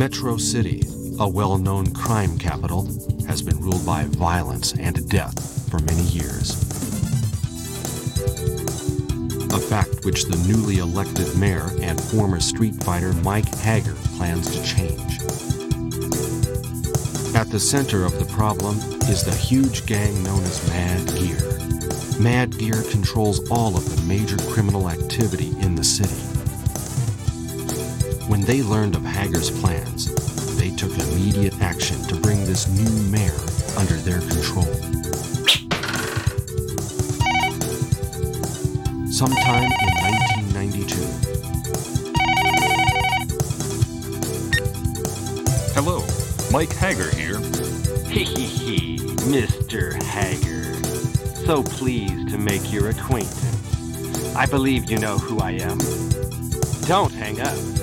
Metro City, a well known crime capital, has been ruled by violence and death for many years. A fact which the newly elected mayor and former street fighter Mike Haggar plans to change. At the center of the problem is the huge gang known as Mad Gear. Mad Gear controls all of the major criminal activity in the city. When they learned of Haggar's plans, they took immediate action to bring this new mayor under their control. Sometime in 1992. Hello, Mike Haggar here. Hee hee hee, Mr. Haggar. So pleased to make your acquaintance. I believe you know who I am. Don't hang up.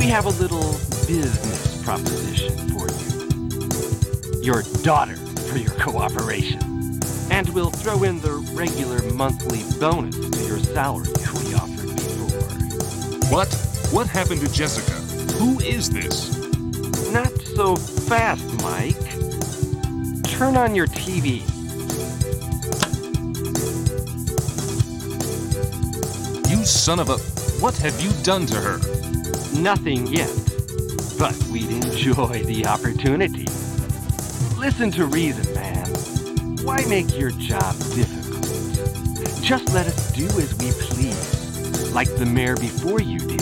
We have a little business proposition for you. Your daughter for your cooperation. And we'll throw in the regular monthly bonus to your salary we offered before. What? What happened to Jessica? Who is this? Not so fast, Mike. Turn on your TV. You son of a. What have you done to her? Nothing yet, but we'd enjoy the opportunity. Listen to reason, man. Why make your job difficult? Just let us do as we please, like the mayor before you did.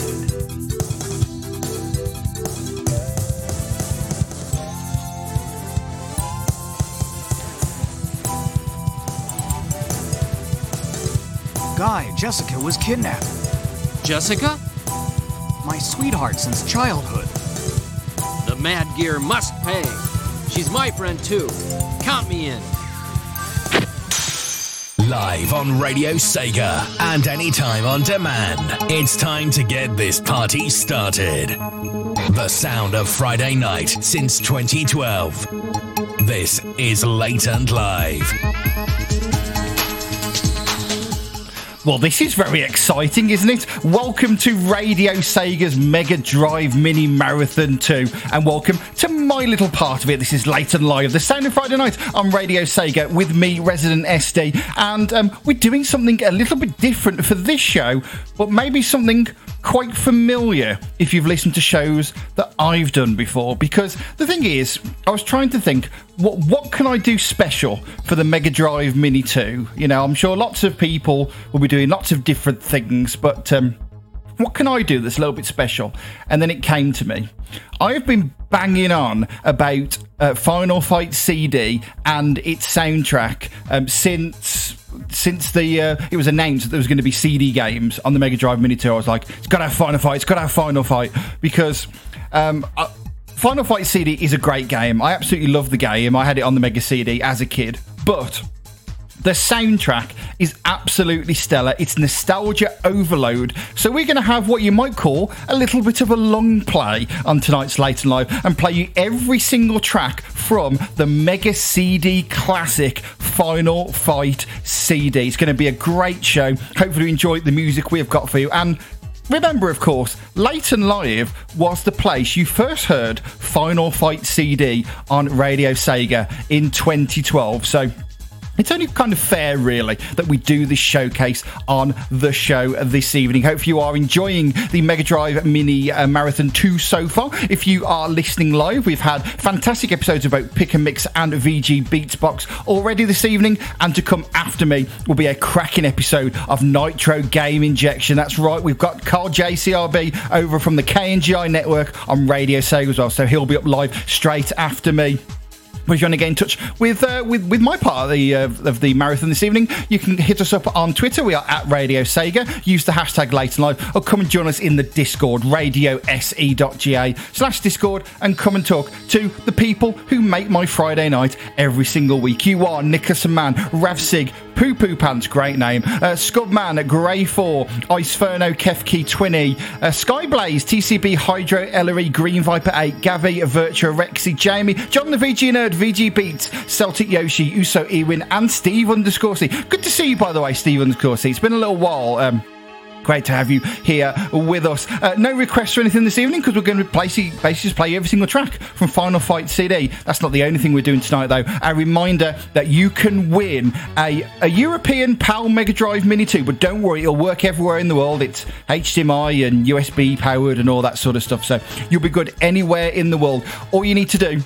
Guy, Jessica was kidnapped. Jessica? My sweetheart since childhood. The Mad Gear must pay. She's my friend too. Count me in. Live on Radio Sega and anytime on demand. It's time to get this party started. The sound of Friday night since 2012. This is Late and Live. Well, this is very exciting, isn't it? Welcome to Radio Sega's Mega Drive Mini Marathon 2, and welcome to my little part of it. This is Late and Live, the sound of Friday night on Radio Sega with me, Resident SD, and um, we're doing something a little bit different for this show, but maybe something quite familiar if you've listened to shows that I've done before. Because the thing is, I was trying to think, what what can I do special for the Mega Drive Mini 2? You know, I'm sure lots of people will be doing lots of different things, but um, what can I do that's a little bit special? And then it came to me. I've been banging on about uh, Final Fight CD and its soundtrack um, since since the uh, it was announced that there was going to be CD games on the Mega Drive Mini 2. I was like, it's got to have Final Fight. It's got to have Final Fight because. Um, Final Fight CD is a great game. I absolutely love the game. I had it on the Mega CD as a kid. But the soundtrack is absolutely stellar. It's nostalgia overload. So we're going to have what you might call a little bit of a long play on tonight's Late and Live and play you every single track from the Mega CD classic Final Fight CD. It's going to be a great show. Hopefully you enjoy the music we have got for you and Remember, of course, and Live was the place you first heard Final Fight CD on Radio Sega in 2012. So it's only kind of fair, really, that we do this showcase on the show this evening. Hope you are enjoying the Mega Drive Mini uh, Marathon 2 so far. If you are listening live, we've had fantastic episodes about Pick and Mix and VG Beatsbox already this evening, and to come after me will be a cracking episode of Nitro Game Injection. That's right, we've got Carl JCRB over from the KNGI network on Radio Sega as well, so he'll be up live straight after me. If you want to get in touch with uh, with with my part of the uh, of the marathon this evening, you can hit us up on Twitter. We are at Radio Sega. Use the hashtag Late and Live, or come and join us in the Discord, radiose.ga slash Discord, and come and talk to the people who make my Friday night every single week. You are Nicholas Man, Ravsig, Poo Poo Pants, great name. Uh, Scubman, Grey 4, Iceferno, Kefkey, Twinny, uh, Skyblaze, TCB, Hydro, Ellery, Green Viper 8, Gavi, Virtua, Rexy, Jamie, John the VG Nerd, VG Beats, Celtic Yoshi, Uso Ewin, and Steve underscore C. Good to see you, by the way, Steve underscore C. It's been a little while. Um, Great to have you here with us. Uh, no requests or anything this evening because we're going to basically, basically just play every single track from Final Fight CD. That's not the only thing we're doing tonight, though. A reminder that you can win a, a European PAL Mega Drive Mini 2, but don't worry, it'll work everywhere in the world. It's HDMI and USB powered and all that sort of stuff, so you'll be good anywhere in the world. All you need to do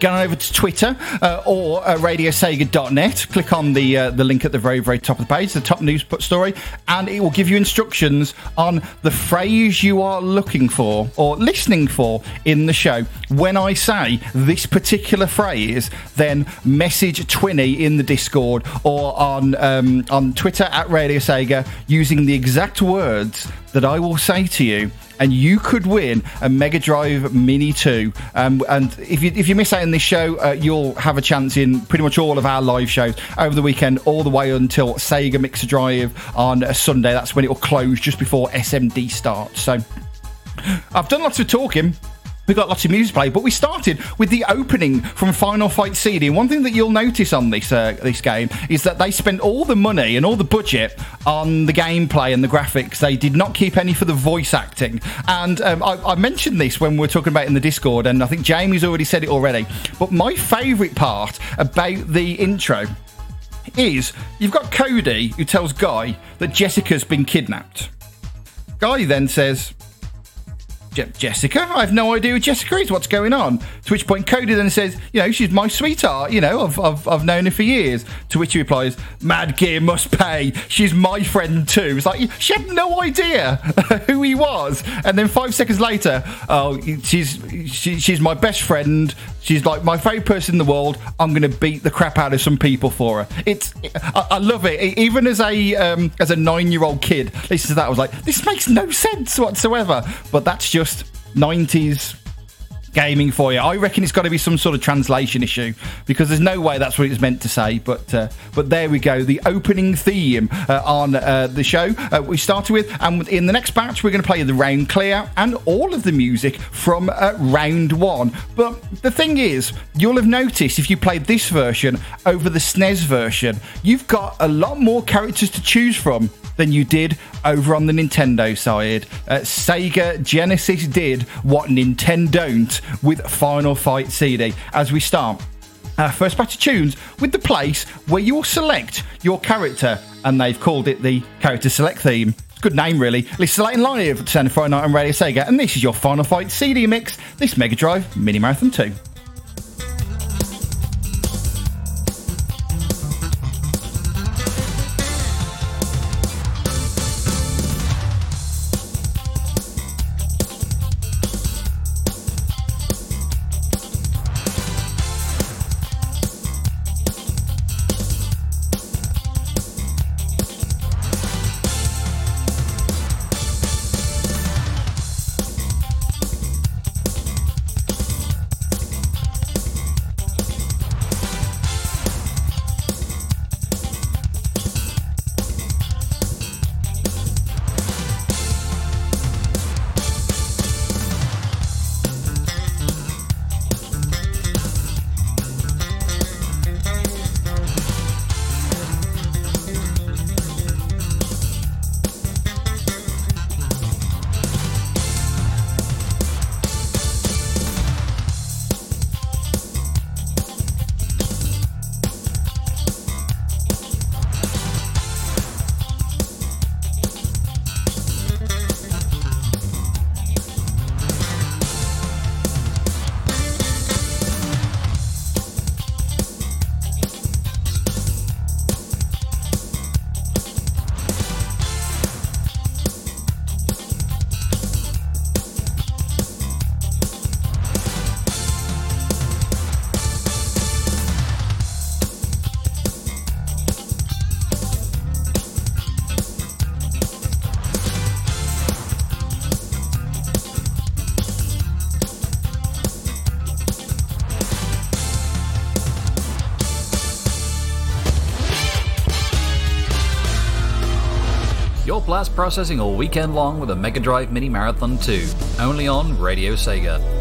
go over to Twitter uh, or uh, radiosega.net. Click on the uh, the link at the very very top of the page, the top news put story, and it will give you instructions on the phrase you are looking for or listening for in the show. When I say this particular phrase, then message Twinny in the Discord or on um, on Twitter at Radio Sega using the exact words that I will say to you and you could win a Mega Drive Mini 2. Um, and if you, if you miss out on this show, uh, you'll have a chance in pretty much all of our live shows over the weekend, all the way until Sega Mixer Drive on a Sunday. That's when it will close just before SMD starts. So I've done lots of talking. We got lots of music play, but we started with the opening from Final Fight CD. And one thing that you'll notice on this uh, this game is that they spent all the money and all the budget on the gameplay and the graphics. They did not keep any for the voice acting. And um, I, I, mentioned this when we were talking about it in the Discord, and I think Jamie's already said it already. But my favourite part about the intro is you've got Cody who tells Guy that Jessica's been kidnapped. Guy then says, Je- Jessica? I have no idea who Jessica is. What's going on? To which point Cody then says, you know, she's my sweetheart. You know, I've, I've, I've known her for years. To which he replies, Mad Gear must pay. She's my friend too. It's like, she had no idea who he was. And then five seconds later, oh, she's, she, she's my best friend. She's like my favourite person in the world. I'm going to beat the crap out of some people for her. It's, I, I love it. Even as a um, as a nine year old kid, listen to that. I was like, this makes no sense whatsoever. But that's just 90s gaming for you. I reckon it's got to be some sort of translation issue because there's no way that's what it's meant to say. But uh, but there we go. The opening theme uh, on uh, the show uh, we started with, and in the next batch we're going to play the round clear and all of the music from uh, round one. But the thing is, you'll have noticed if you played this version over the SNES version, you've got a lot more characters to choose from than you did over on the Nintendo side. Uh, Sega Genesis did what Nintendo don't with Final Fight CD. As we start our first batch of tunes with the place where you will select your character, and they've called it the Character Select theme. Good name, really. Listen to live at Sunday Friday night on Radio Sega, and this is your Final Fight CD mix, this Mega Drive Mini Marathon 2. Blast processing all weekend long with a Mega Drive Mini Marathon 2, only on Radio Sega.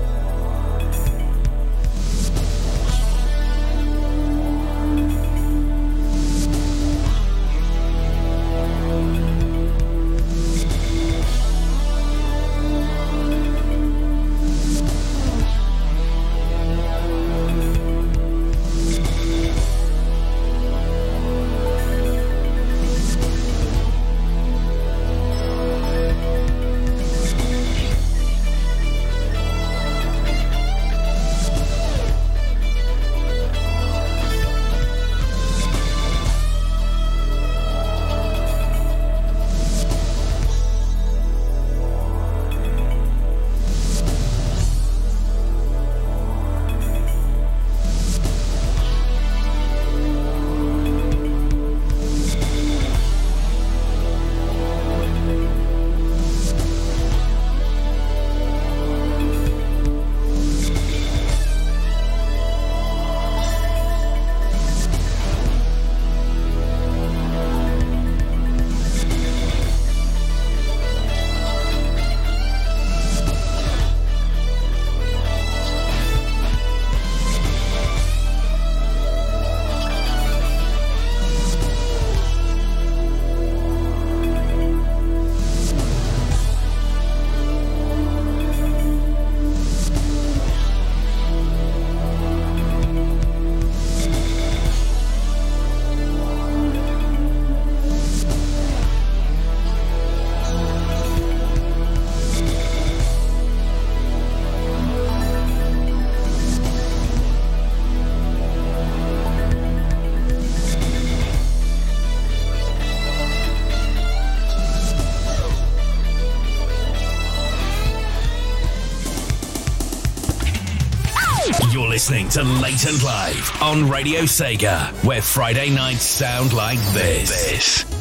Listening to Late and Live on Radio Sega, where Friday nights sound like this. this.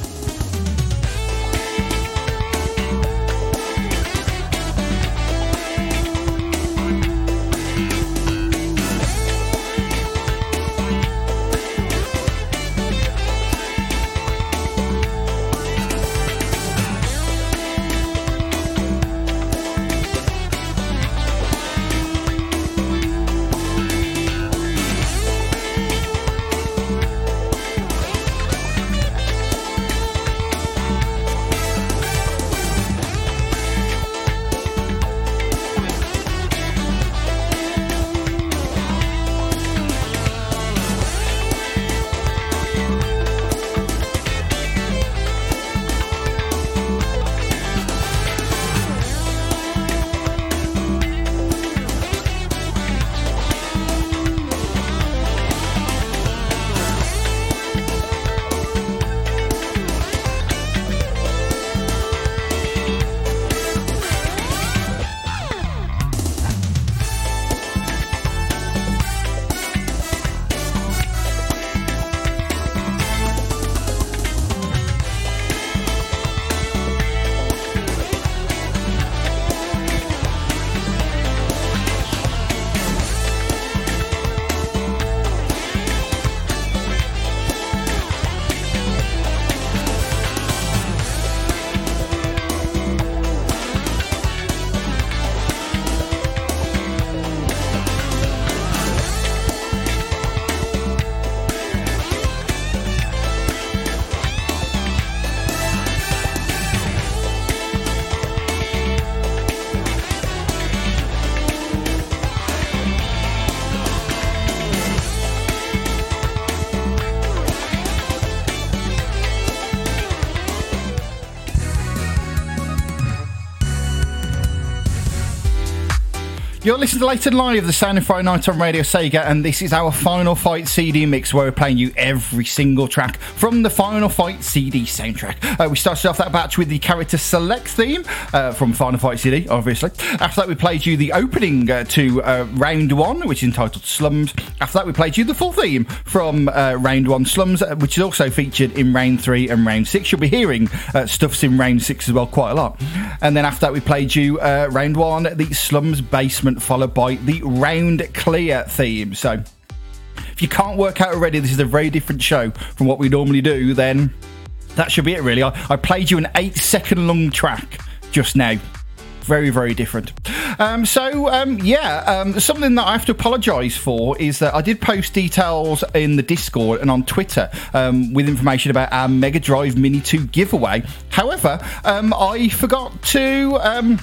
You're listening to Late and Live, the Sound of Friday Night on Radio Sega, and this is our Final Fight CD mix where we're playing you every single track from the Final Fight CD soundtrack. Uh, we started off that batch with the character select theme uh, from Final Fight CD, obviously. After that, we played you the opening uh, to uh, Round 1, which is entitled Slums. After that, we played you the full theme from uh, Round 1 Slums, uh, which is also featured in Round 3 and Round 6. You'll be hearing stuffs in Round 6 as well quite a lot. And then after that, we played you Round 1, the Slums Basement followed by the round clear theme. So if you can't work out already, this is a very different show from what we normally do, then that should be it, really. I, I played you an eight second long track just now. Very, very different. Um, so, um, yeah, um, something that I have to apologise for is that I did post details in the Discord and on Twitter um, with information about our Mega Drive Mini 2 giveaway. However, um, I forgot to um,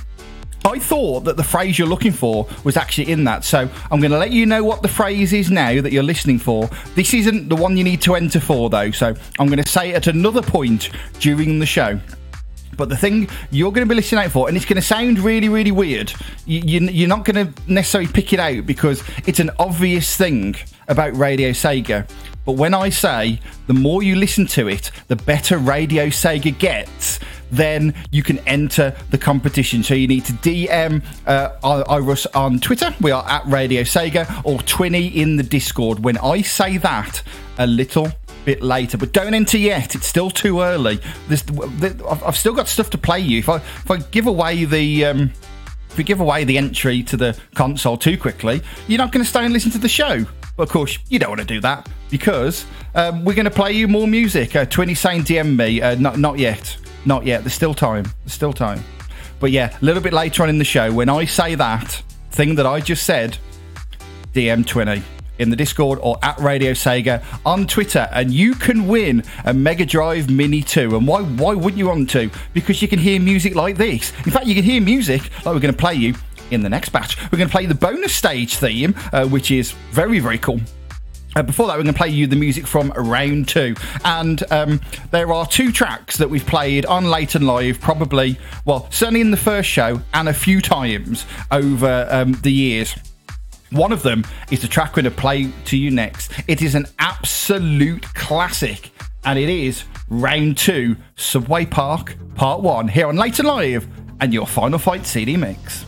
I thought that the phrase you're looking for was actually in that. So I'm going to let you know what the phrase is now that you're listening for. This isn't the one you need to enter for, though. So I'm going to say it at another point during the show. But the thing you're going to be listening out for, and it's going to sound really, really weird, you, are not going to necessarily pick it out because it's an obvious thing about Radio Sega. But when I say the more you listen to it, the better Radio Sega gets, then you can enter the competition. So you need to DM uh, Iris on Twitter. We are at Radio Sega or Twinny in the Discord. When I say that a little bit later, but don't enter yet. It's still too early. This, I've still got stuff to play you. If I if I give away the um, if we give away the entry to the console too quickly, you're not going to stay and listen to the show. But of course, you don't want to do that because um, we're going to play you more music. Uh, Twinny saying DM me, uh, not not yet. Not yet. There's still time. There's still time. But yeah, a little bit later on in the show, when I say that thing that I just said, DM Twinny in the Discord or at Radio Sega on Twitter, and you can win a Mega Drive Mini 2. And why why wouldn't you want to? Because you can hear music like this. In fact, you can hear music like we're going to play you in the next batch. We're going to play the bonus stage theme, uh, which is very very cool. Uh, before that, we're going to play you the music from round two. And um, there are two tracks that we've played on and Live, probably, well, certainly in the first show and a few times over um, the years. One of them is the track we're going to play to you next. It is an absolute classic, and it is round two, Subway Park, part one, here on and Live, and your Final Fight CD mix.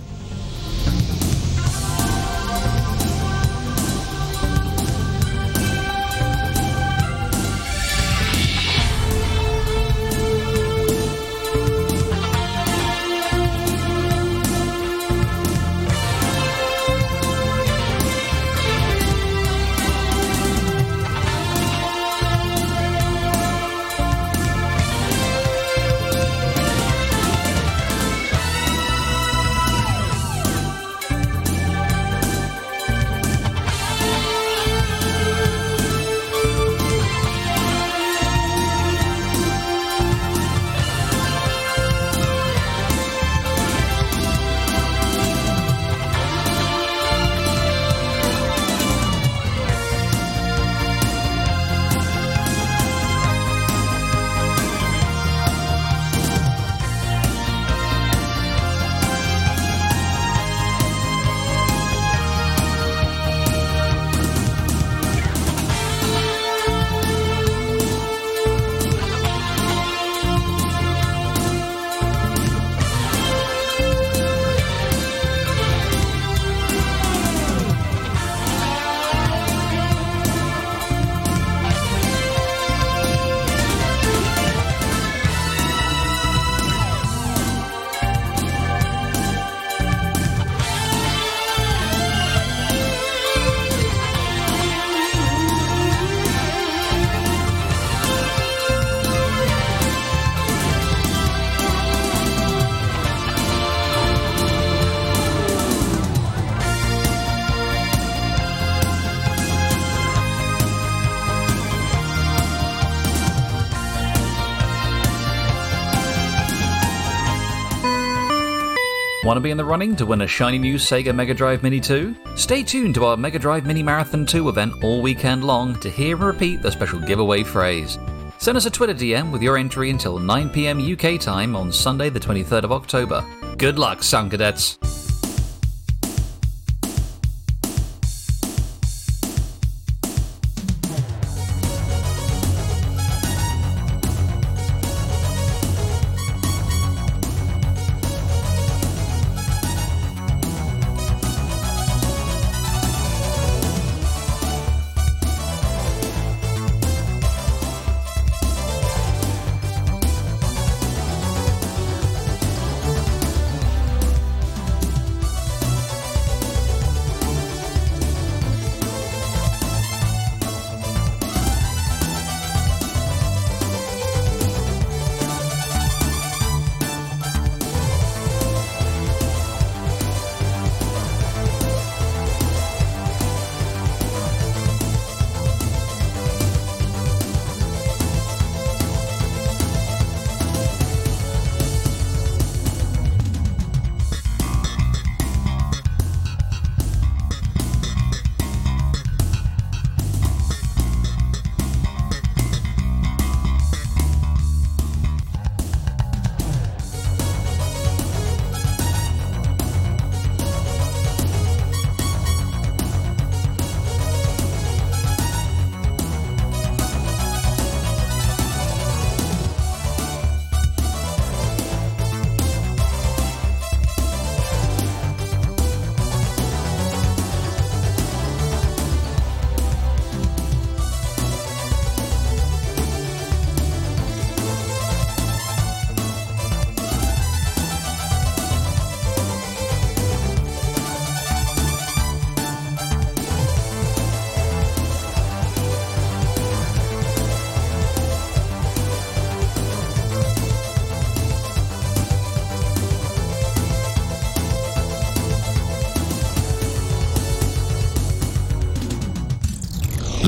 Want to be in the running to win a shiny new Sega Mega Drive Mini 2? Stay tuned to our Mega Drive Mini Marathon 2 event all weekend long to hear and repeat the special giveaway phrase. Send us a Twitter DM with your entry until 9pm UK time on Sunday, the 23rd of October. Good luck, Sound Cadets!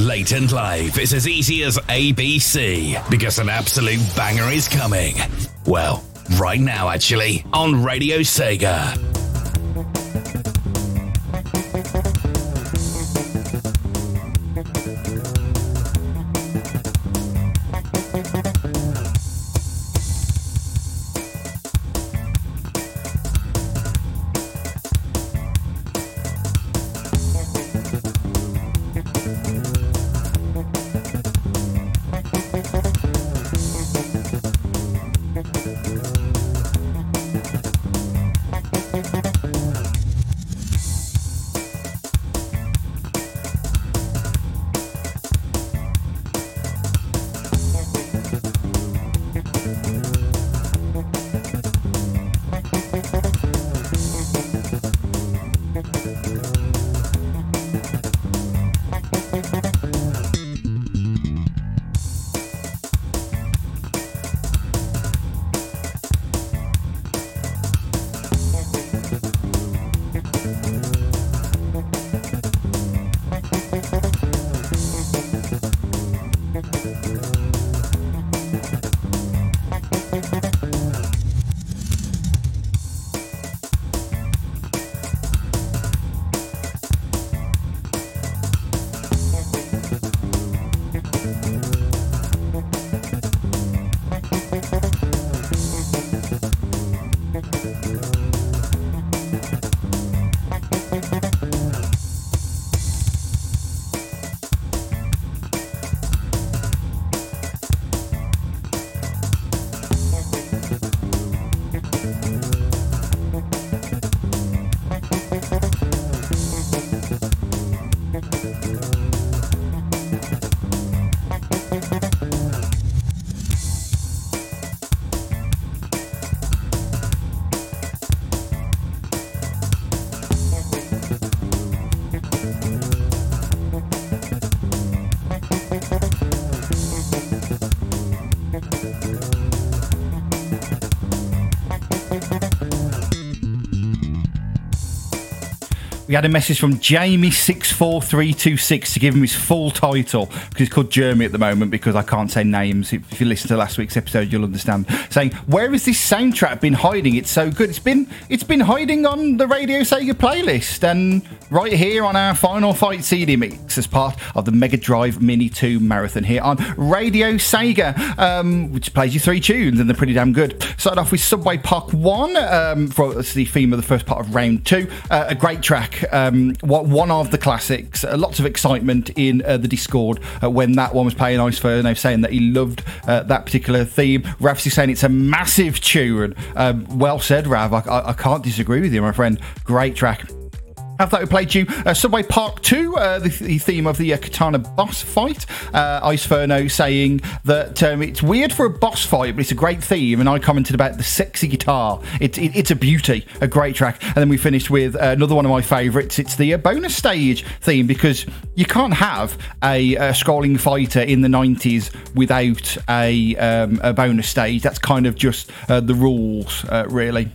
Late and Live is as easy as ABC because an absolute banger is coming. Well, right now, actually, on Radio Sega. Had a message from Jamie64326 to give him his full title because he's called Jeremy at the moment because I can't say names. If if you listen to last week's episode, you'll understand. Saying, Where has this soundtrack been hiding? It's so good. It's been it's been hiding on the Radio Sega playlist and right here on our Final Fight CD mix as part of the Mega Drive Mini 2 marathon here on Radio Sega, um, which plays you three tunes and they're pretty damn good. Started off with Subway Park 1 um, for that's the theme of the first part of round 2. Uh, a great track, um, what- one of the classics. Uh, lots of excitement in uh, the Discord uh, when that one was playing Iceferno saying that he loved uh, that particular theme. Rav's is saying it's a massive tune. Um, well said, Rav. I, I, I can't disagree with you, my friend. Great track. After that, we played you uh, Subway Park 2, uh, the, the theme of the uh, Katana boss fight. Uh, Iceferno saying that um, it's weird for a boss fight, but it's a great theme. And I commented about the sexy guitar. It, it, it's a beauty, a great track. And then we finished with uh, another one of my favourites. It's the uh, bonus stage theme because you can't have a, a scrolling fighter in the 90s without a, um, a bonus stage. That's kind of just uh, the rules, uh, really.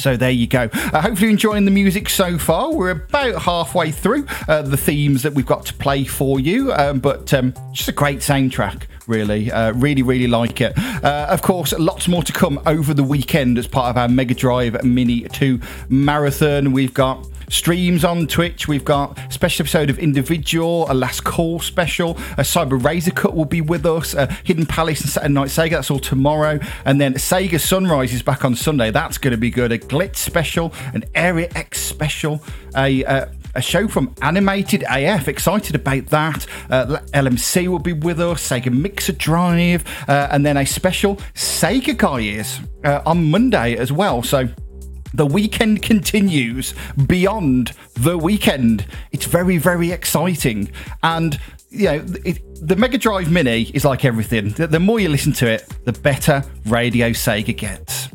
So there you go. Uh, hopefully, you're enjoying the music so far. We're about halfway through uh, the themes that we've got to play for you, um, but um, just a great soundtrack. Really, uh, really, really like it. Uh, of course, lots more to come over the weekend as part of our Mega Drive Mini 2 marathon. We've got streams on Twitch. We've got a special episode of Individual, a last call special. A Cyber Razor Cut will be with us. Uh, Hidden Palace and Saturday Night Sega. That's all tomorrow. And then Sega Sunrise is back on Sunday. That's going to be good. A Glitch special, an Area X special, a. Uh, a show from Animated AF. Excited about that. Uh, LMC will be with us. Sega Mixer Drive, uh, and then a special Sega Guys uh, on Monday as well. So the weekend continues beyond the weekend. It's very, very exciting. And, you know, it, the Mega Drive Mini is like everything. The, the more you listen to it, the better Radio Sega gets.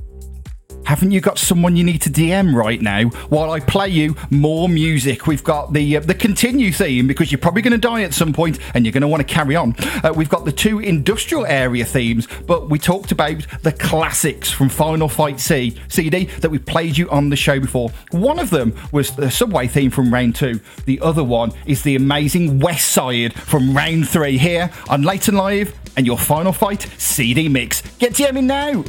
Haven't you got someone you need to DM right now while I play you more music? We've got the uh, the continue theme because you're probably going to die at some point and you're going to want to carry on. Uh, we've got the two industrial area themes, but we talked about the classics from Final Fight C CD that we played you on the show before. One of them was the subway theme from round two. The other one is the amazing West Side from round three here on and Live and your Final Fight CD mix. Get DMing now.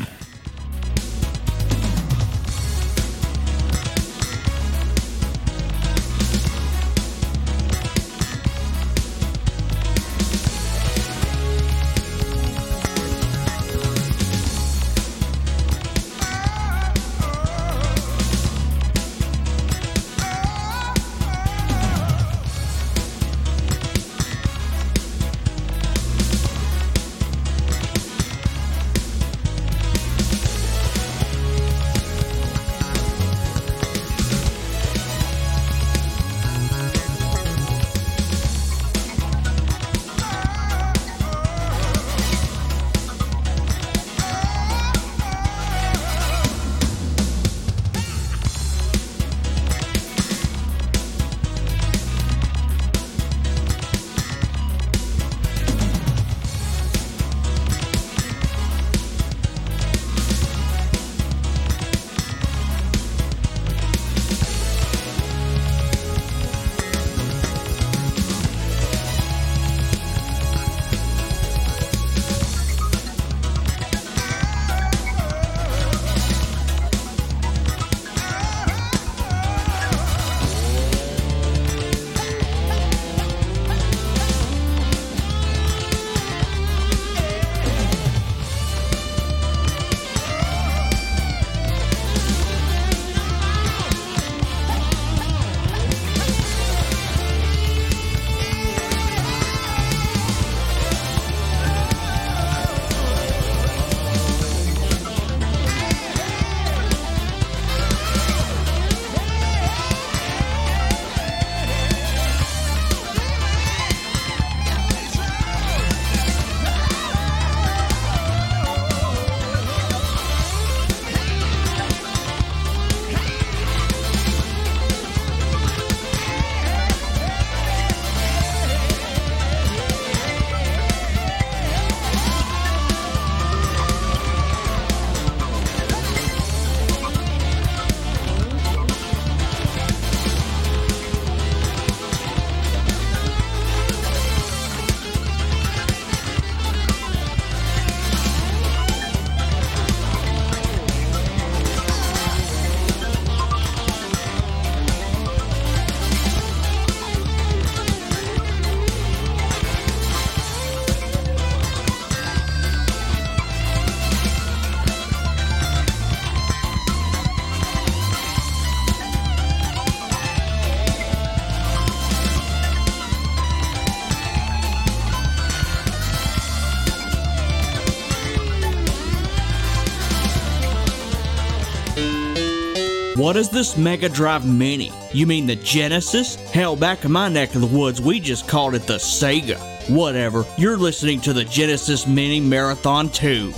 What is this Mega Drive Mini? You mean the Genesis? Hell, back in my neck of the woods, we just called it the Sega. Whatever, you're listening to the Genesis Mini Marathon 2.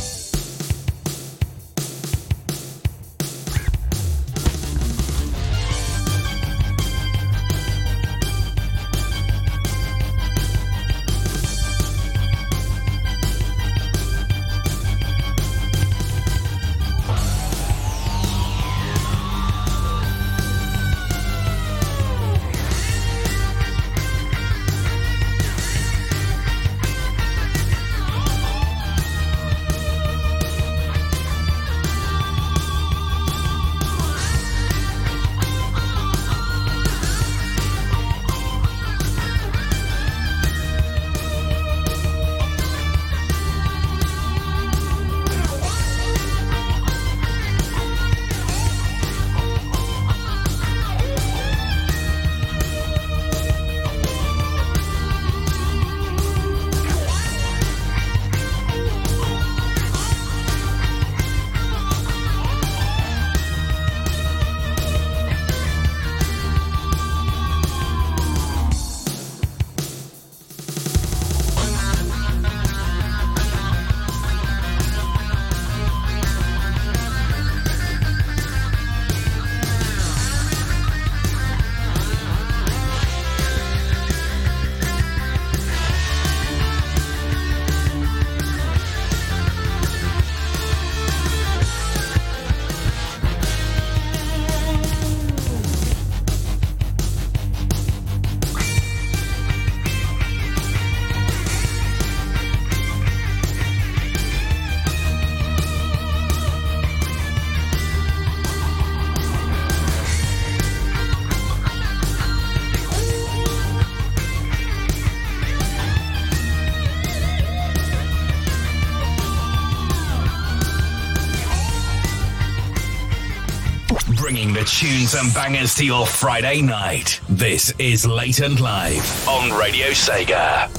Tunes and bangers to your Friday night. This is Late and Live on Radio Sega.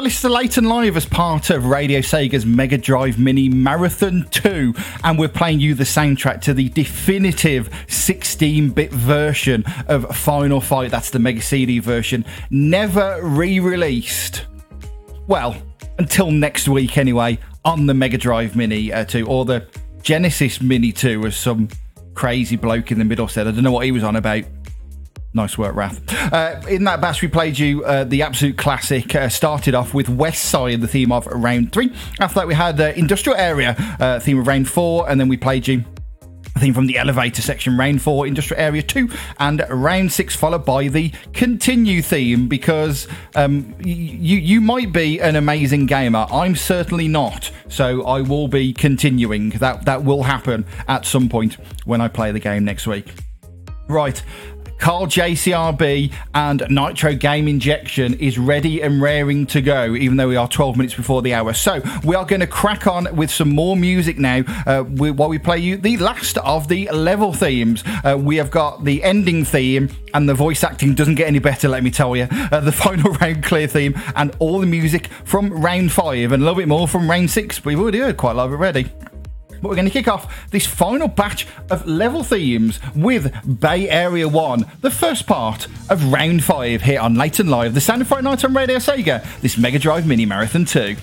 You're listening to Late and Live as part of Radio Sega's Mega Drive Mini Marathon 2, and we're playing you the soundtrack to the definitive 16 bit version of Final Fight. That's the Mega CD version, never re released. Well, until next week, anyway, on the Mega Drive Mini uh, 2, or the Genesis Mini 2, as some crazy bloke in the middle said. I don't know what he was on about. Nice work, Wrath. Uh, in that bash, we played you uh, the absolute classic. Uh, started off with West Side, the theme of round three. After that, we had uh, Industrial Area, uh, theme of round four, and then we played you think from the elevator section, round four, industrial area two, and round six, followed by the continue theme. Because um, you you might be an amazing gamer, I'm certainly not. So I will be continuing. That that will happen at some point when I play the game next week. Right, Carl JCRB and Nitro Game Injection is ready and raring to go, even though we are 12 minutes before the hour. So we are going to crack on with some more music now uh, while we play you the last of the level themes. Uh, we have got the ending theme, and the voice acting doesn't get any better, let me tell you. Uh, the final round clear theme, and all the music from round five, and a little bit more from round six. We've already heard quite a lot of it already. But we're going to kick off this final batch of level themes with Bay Area 1, the first part of Round 5 here on Late and Live, the Sound of Friday Night on Radio Sega, this Mega Drive Mini Marathon 2.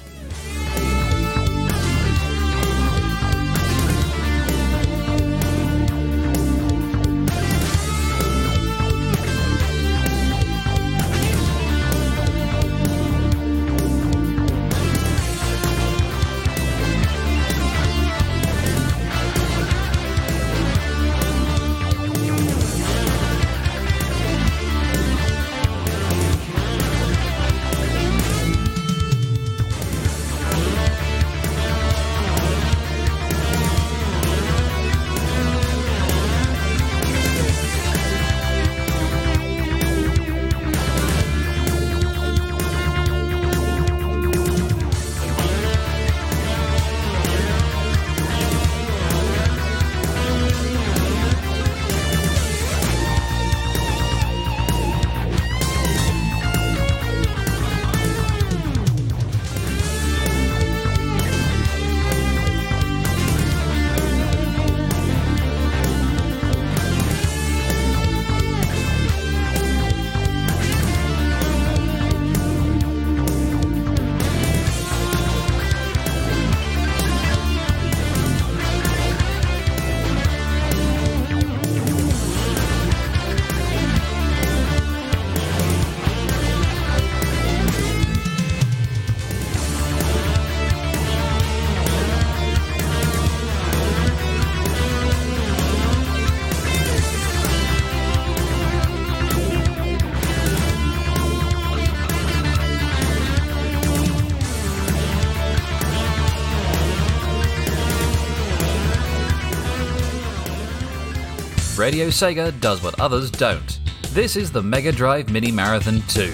Radio Sega does what others don't. This is the Mega Drive Mini Marathon 2.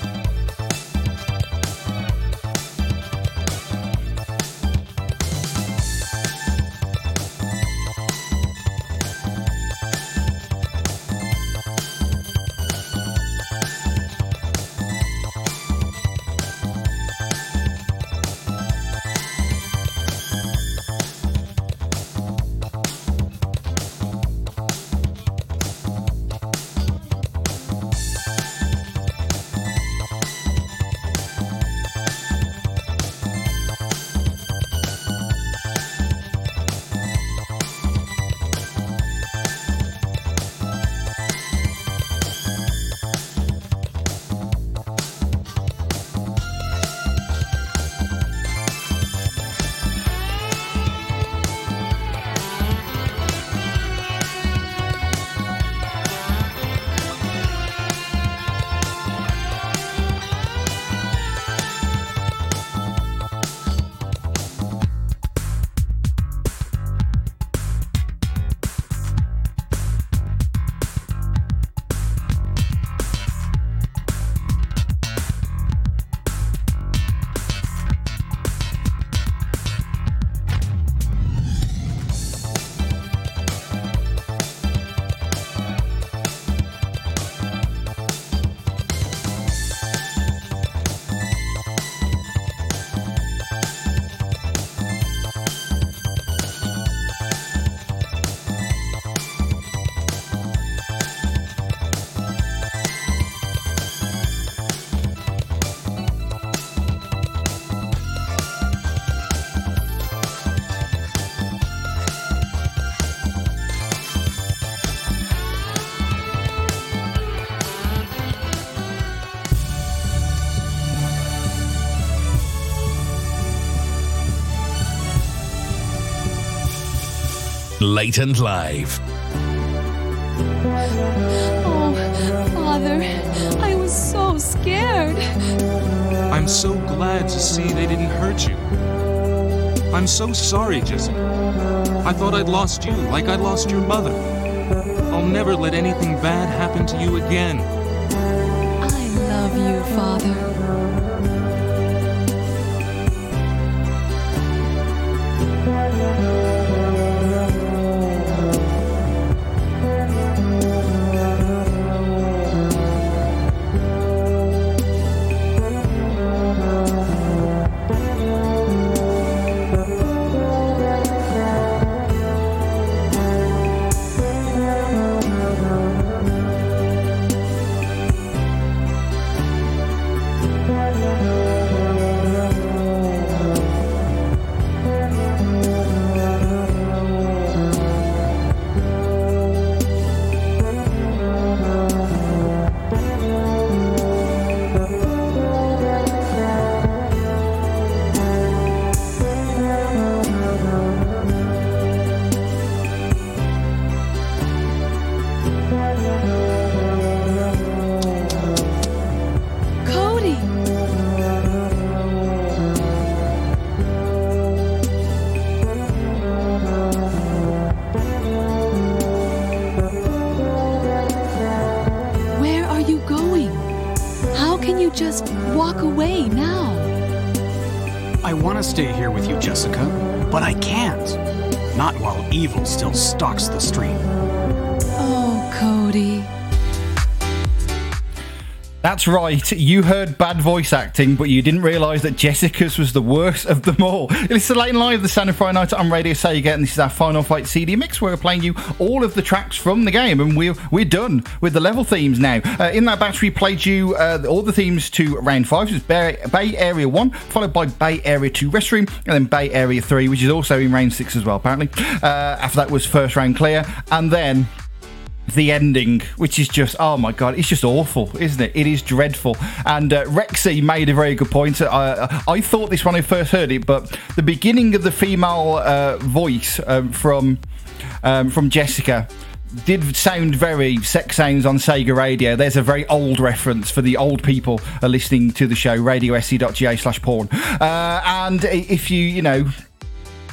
Late and Live. Oh, Father, I was so scared. I'm so glad to see they didn't hurt you. I'm so sorry, Jessica. I thought I'd lost you like I lost your mother. I'll never let anything bad happen to you again. I love you, Father. Evil still stalks the street. That's right. You heard bad voice acting, but you didn't realise that Jessica's was the worst of them all. It's the late and live, the Sound of Friday night on Radio Sega, and this is our final fight CD mix. Where we're playing you all of the tracks from the game, and we're we're done with the level themes now. Uh, in that batch, we played you uh, all the themes to round five, which is Bay, Bay Area One, followed by Bay Area Two Restroom, and then Bay Area Three, which is also in round six as well. Apparently, uh, after that was first round clear, and then the ending, which is just oh my god, it's just awful, isn't it? It is dreadful. And uh, Rexy made a very good point. I, I thought this when I first heard it, but the beginning of the female uh, voice um, from um, from Jessica did sound very sex sounds on Sega Radio. There's a very old reference for the old people are listening to the show, radiose.ga slash porn. Uh, and if you, you know,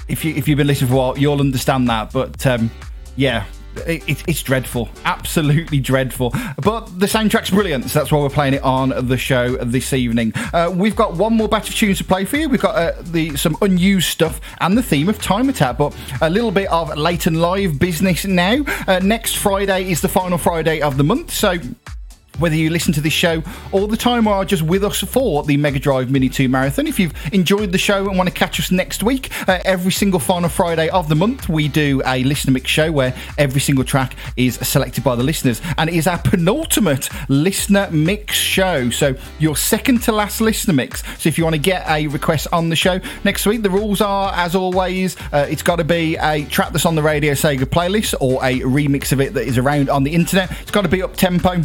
if you if you've been listening for a while, you'll understand that. But um, yeah, it, it's dreadful, absolutely dreadful. But the soundtrack's brilliant, so that's why we're playing it on the show this evening. Uh, we've got one more batch of tunes to play for you. We've got uh, the some unused stuff and the theme of Time Attack, but a little bit of late and live business now. Uh, next Friday is the final Friday of the month, so whether you listen to this show all the time or are just with us for the Mega Drive Mini 2 Marathon. If you've enjoyed the show and want to catch us next week, uh, every single final Friday of the month, we do a listener mix show where every single track is selected by the listeners. And it is our penultimate listener mix show. So, your second to last listener mix. So, if you want to get a request on the show next week, the rules are, as always, uh, it's got to be a track that's on the Radio Sega playlist or a remix of it that is around on the internet. It's got to be up tempo.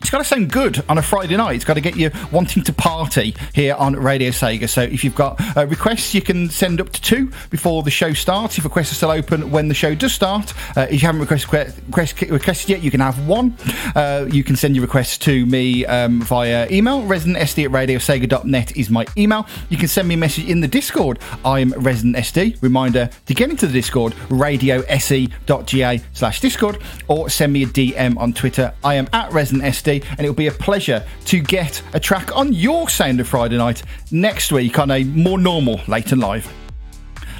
It's got to sound good on a Friday night. It's got to get you wanting to party here on Radio Sega. So if you've got uh, requests, you can send up to two before the show starts. If requests are still open when the show does start, uh, if you haven't request, request, requested yet, you can have one. Uh, you can send your requests to me um, via email. ResidentSD at radiosega.net is my email. You can send me a message in the Discord. I'm ResidentSD. Reminder to get into the Discord, radiose.ga slash Discord, or send me a DM on Twitter. I am at ResidentSD and it'll be a pleasure to get a track on your Sound of Friday night next week on a more normal late and live.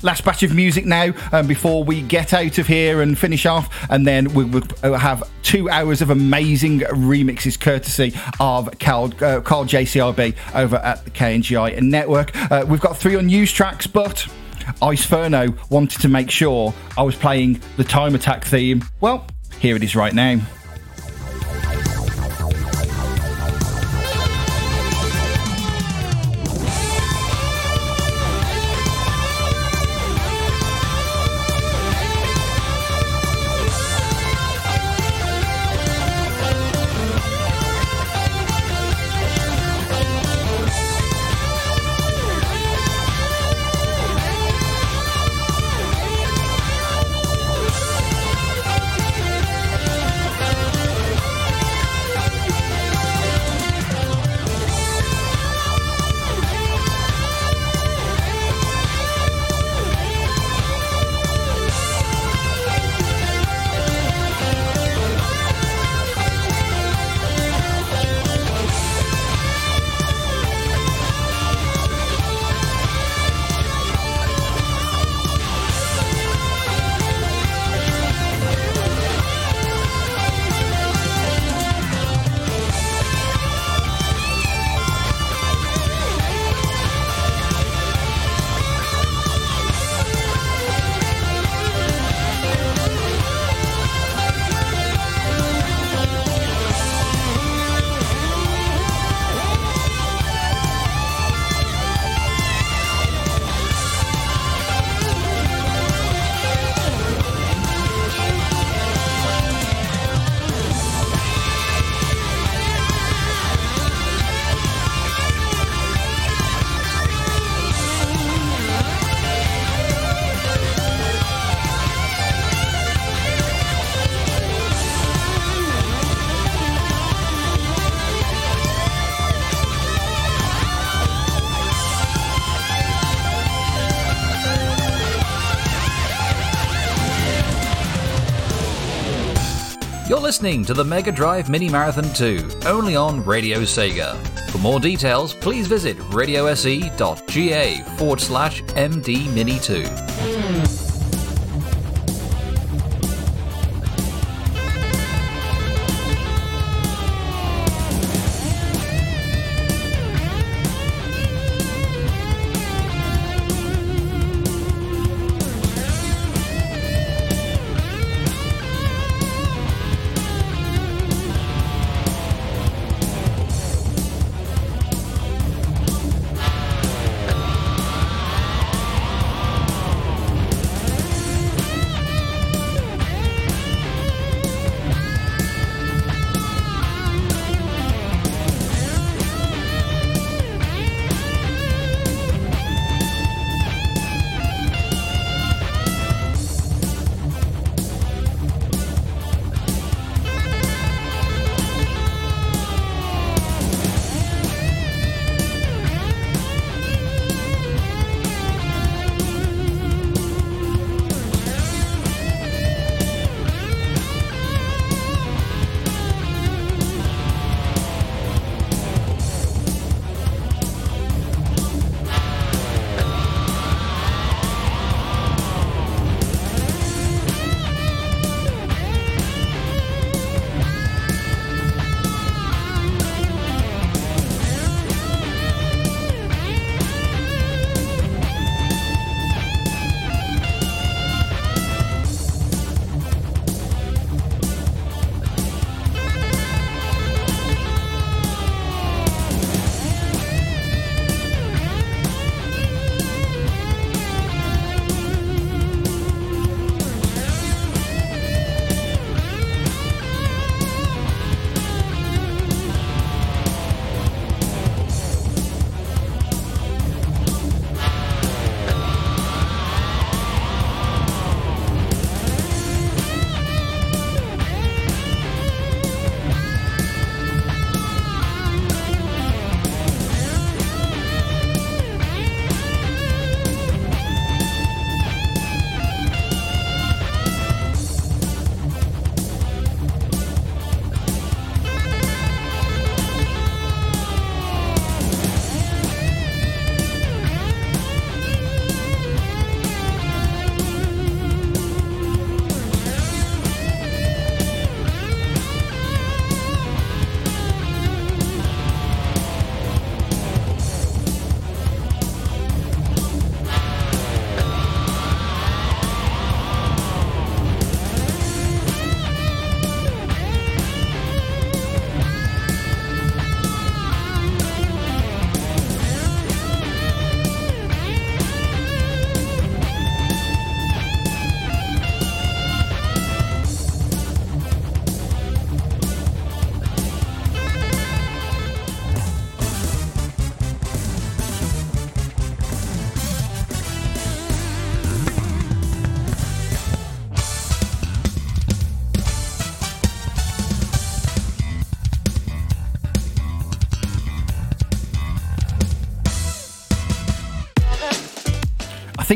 Last batch of music now um, before we get out of here and finish off, and then we will have two hours of amazing remixes courtesy of Carl, uh, Carl JCRB over at the KNGI network. Uh, we've got three unused tracks, but Iceferno wanted to make sure I was playing the Time Attack theme. Well, here it is right now. You're listening to the Mega Drive Mini Marathon 2, only on Radio Sega. For more details, please visit radiose.ga forward slash MD Mini 2.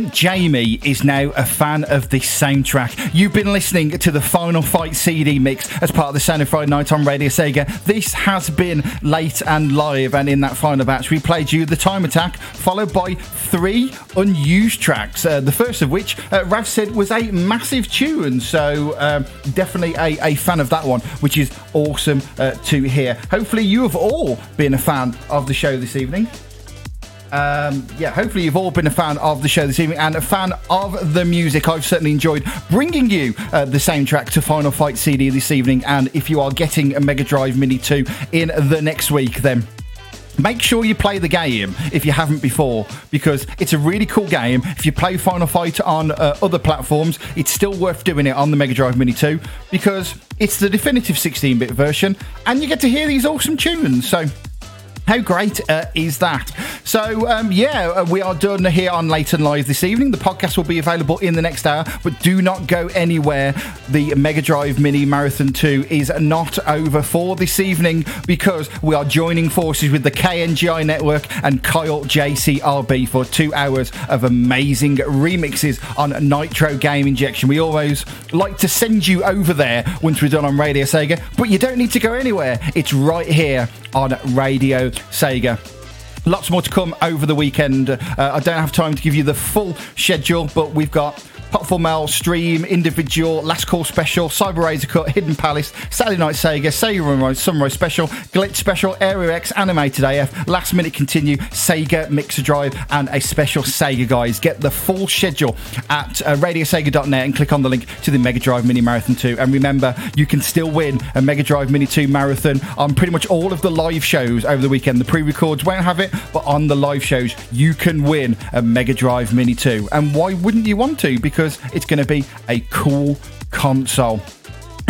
Think Jamie is now a fan of this soundtrack. You've been listening to the Final Fight CD mix as part of the Sound of Friday Night on Radio Sega. This has been late and live, and in that final batch, we played you the Time Attack, followed by three unused tracks. Uh, the first of which, uh, Rav said, was a massive tune, so um, definitely a, a, fan of that one, which is awesome uh, to hear. Hopefully, you have all been a fan of the show this evening. Um, yeah, hopefully you've all been a fan of the show this evening and a fan of the music. I've certainly enjoyed bringing you uh, the soundtrack to Final Fight CD this evening. And if you are getting a Mega Drive Mini 2 in the next week, then make sure you play the game if you haven't before because it's a really cool game if you play final fight on uh, other platforms it's still worth doing it on the mega drive mini 2 because it's the definitive 16-bit version and you get to hear these awesome tunes so How great uh, is that? So, um, yeah, uh, we are done here on Late and Live this evening. The podcast will be available in the next hour, but do not go anywhere. The Mega Drive Mini Marathon 2 is not over for this evening because we are joining forces with the KNGI Network and Kyle JCRB for two hours of amazing remixes on Nitro Game Injection. We always like to send you over there once we're done on Radio Sega, but you don't need to go anywhere. It's right here on Radio Sega. Lots more to come over the weekend. Uh, I don't have time to give you the full schedule, but we've got Pot for Mel, Stream, Individual, Last Call Special, Cyber Razor Cut, Hidden Palace, Saturday Night Sega, Sega Sunrise, Sunrise Special, Glitch Special, Area X, Animated AF, Last Minute Continue, Sega Mixer Drive, and a special Sega Guys. Get the full schedule at uh, radiosega.net and click on the link to the Mega Drive Mini Marathon 2. And remember, you can still win a Mega Drive Mini 2 Marathon on pretty much all of the live shows over the weekend. The pre records won't have it, but on the live shows, you can win a Mega Drive Mini 2. And why wouldn't you want to? Because because it's going to be a cool console.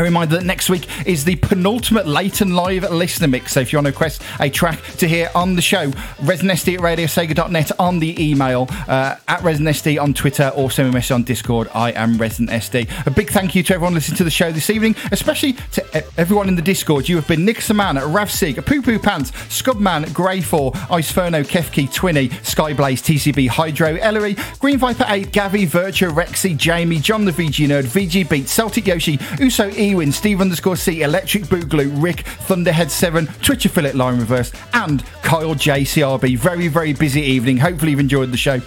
A reminder that next week is the penultimate Late and Live listener mix. So if you want to request a track to hear on the show, ResinSD at radiosega.net on the email, uh, at ResinSD on Twitter, or send me a message on Discord. I am ResinSD. A big thank you to everyone listening to the show this evening, especially to everyone in the Discord. You have been Nick Saman, Ravsig, Poo Poo Pants, Scubman, Grey4, Iceferno, Kefki, Twinny, Skyblaze, TCB, Hydro, Ellery, Green Viper 8, Gavi, Virtua, Rexy, Jamie, John the VG Nerd, VG Beat, Celtic Yoshi, Uso E, Ewin, Steve underscore C, Electric Boogaloo, Rick, Thunderhead7, Twitcher Philip, Line Reverse, and Kyle JCRB. Very, very busy evening. Hopefully, you've enjoyed the show.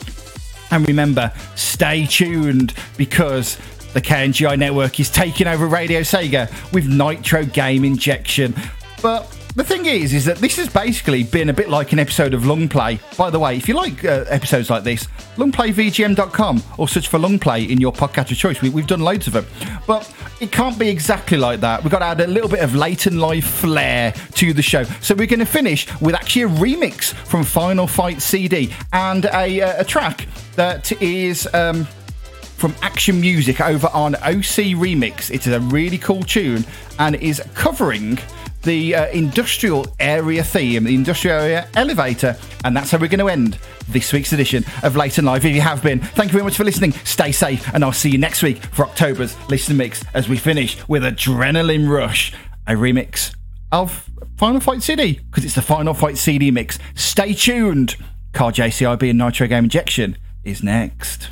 And remember, stay tuned because the KNGI network is taking over Radio Sega with Nitro Game Injection. But the thing is, is that this has basically been a bit like an episode of Long Play. By the way, if you like uh, episodes like this, longplayvgm.com or search for Long Play in your podcast of choice. We, have done loads of them. But it can't be exactly like that. We've got to add a little bit of late and Live flair to the show. So we're going to finish with actually a remix from Final Fight CD and a, uh, a track that is. Um, from Action Music over on OC Remix. It is a really cool tune and is covering the uh, industrial area theme, the industrial area elevator. And that's how we're going to end this week's edition of Late and Live. If you have been, thank you very much for listening. Stay safe, and I'll see you next week for October's Listen Mix as we finish with Adrenaline Rush, a remix of Final Fight CD, because it's the Final Fight CD mix. Stay tuned. Car JCRB and Nitro Game Injection is next.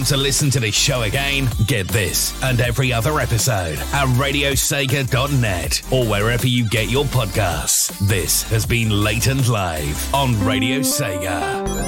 Want to listen to this show again? Get this and every other episode at radiosega.net or wherever you get your podcasts. This has been Late and Live on Radio Sega.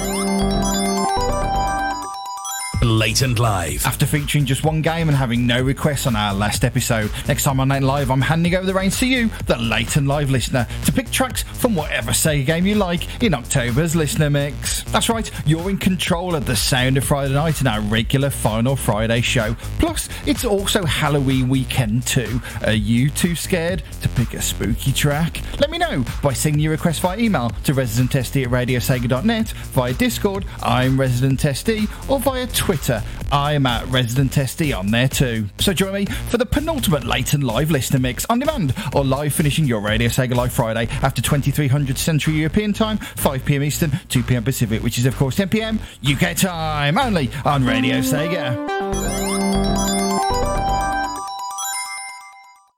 Late and Live. After featuring just one game and having no requests on our last episode, next time on Late and Live, I'm handing over the reins to you, the Late and Live listener, to pick tracks from whatever Sega game you like in October's listener mix. That's right, you're in control of the sound of Friday night in our regular Final Friday show. Plus, it's also Halloween weekend too. Are you too scared to pick a spooky track? Let me know by sending your request via email to residentsd at radiosega.net, via Discord, I'm Resident SD, or via Twitter. I'm at Resident SD on there too. So join me for the penultimate Late and Live listener mix on demand or live finishing your Radio Sega Live Friday after 2300 Central European Time, 5pm Eastern, 2pm Pacific, which is of course 10pm UK time, only on Radio Sega.